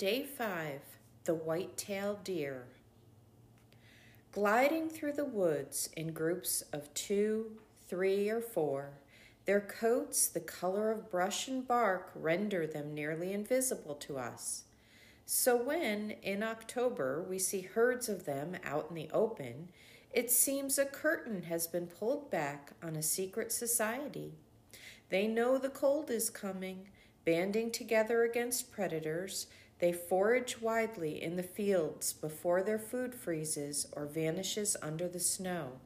Day 5 The White tailed Deer. Gliding through the woods in groups of two, three, or four, their coats, the color of brush and bark, render them nearly invisible to us. So when, in October, we see herds of them out in the open, it seems a curtain has been pulled back on a secret society. They know the cold is coming Banding together against predators, they forage widely in the fields before their food freezes or vanishes under the snow.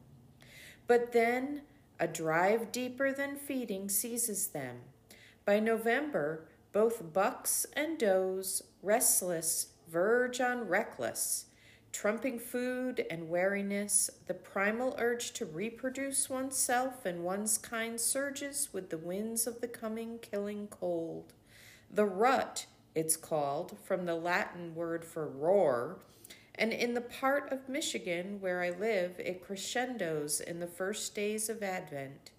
But then a drive deeper than feeding seizes them. By November, both bucks and does, restless, verge on reckless trumping food and wariness, the primal urge to reproduce oneself and one's kind surges with the winds of the coming killing cold. The rut, it's called, from the Latin word for roar, and in the part of Michigan where I live, it crescendos in the first days of Advent.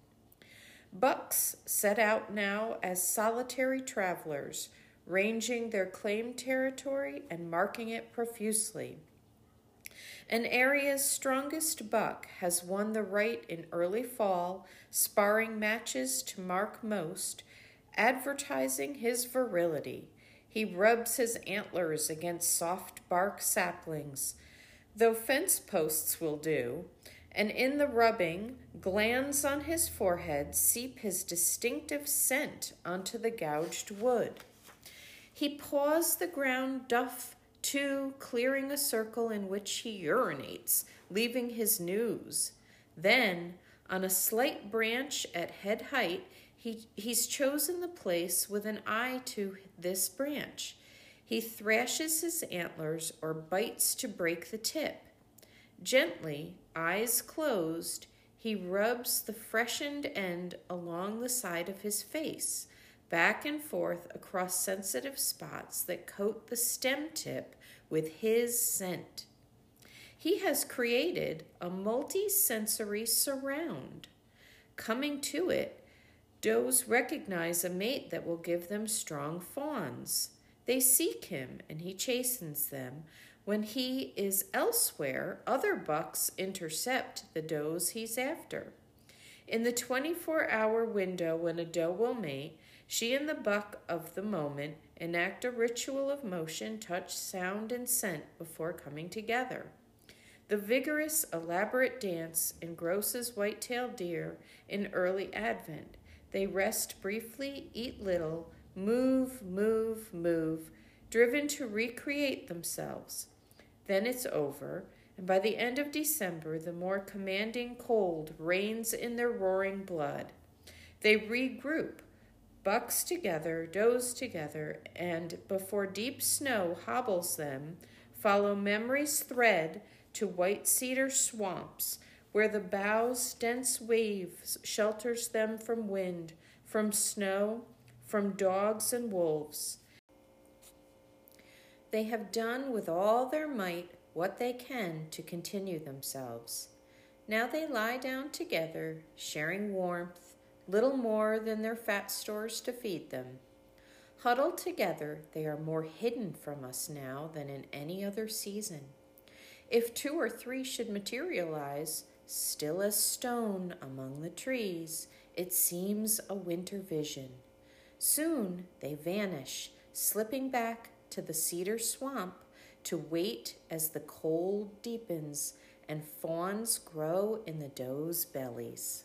Bucks set out now as solitary travelers, ranging their claimed territory and marking it profusely. An area's strongest buck has won the right in early fall, sparring matches to mark most, advertising his virility. He rubs his antlers against soft bark saplings, though fence posts will do, and in the rubbing, glands on his forehead seep his distinctive scent onto the gouged wood. He paws the ground duff Too, clearing a circle in which he urinates, leaving his news. Then, on a slight branch at head height, he, he's chosen the place with an eye to this branch. He thrashes his antlers or bites to break the tip. Gently, eyes closed, he rubs the freshened end along the side of his face, back and forth across sensitive spots that coat the stem tip with his scent. He has created a multi-sensory surround. Coming to it, does recognize a mate that will give them strong fawns. They seek him, and he chastens them. When he is elsewhere, other bucks intercept the does he's after. In the 24 hour window when a doe will mate, she and the buck of the moment enact a ritual of motion, touch, sound, and scent before coming together. The vigorous, elaborate dance engrosses white-tailed deer in early Advent. They rest briefly, eat little, move, move, move, driven to recreate themselves. Then it's over, and by the end of December, the more commanding cold reins in their roaring blood. They regroup, bucks together, does together, and before deep snow hobbles them, follow memory's thread to white cedar swamps, where the boughs' dense waves shelters them from wind, from snow, from dogs and wolves. They have done with all their might what they can to continue themselves. Now they lie down together, sharing warmth, little more than their fat stores to feed them. Huddled together, they are more hidden from us now than in any other season. If two or three should materialize, still as stone among the trees, it seems a winter vision. Soon they vanish, slipping back to the cedar swamp to wait as the cold deepens and fawns grow in the doe's bellies.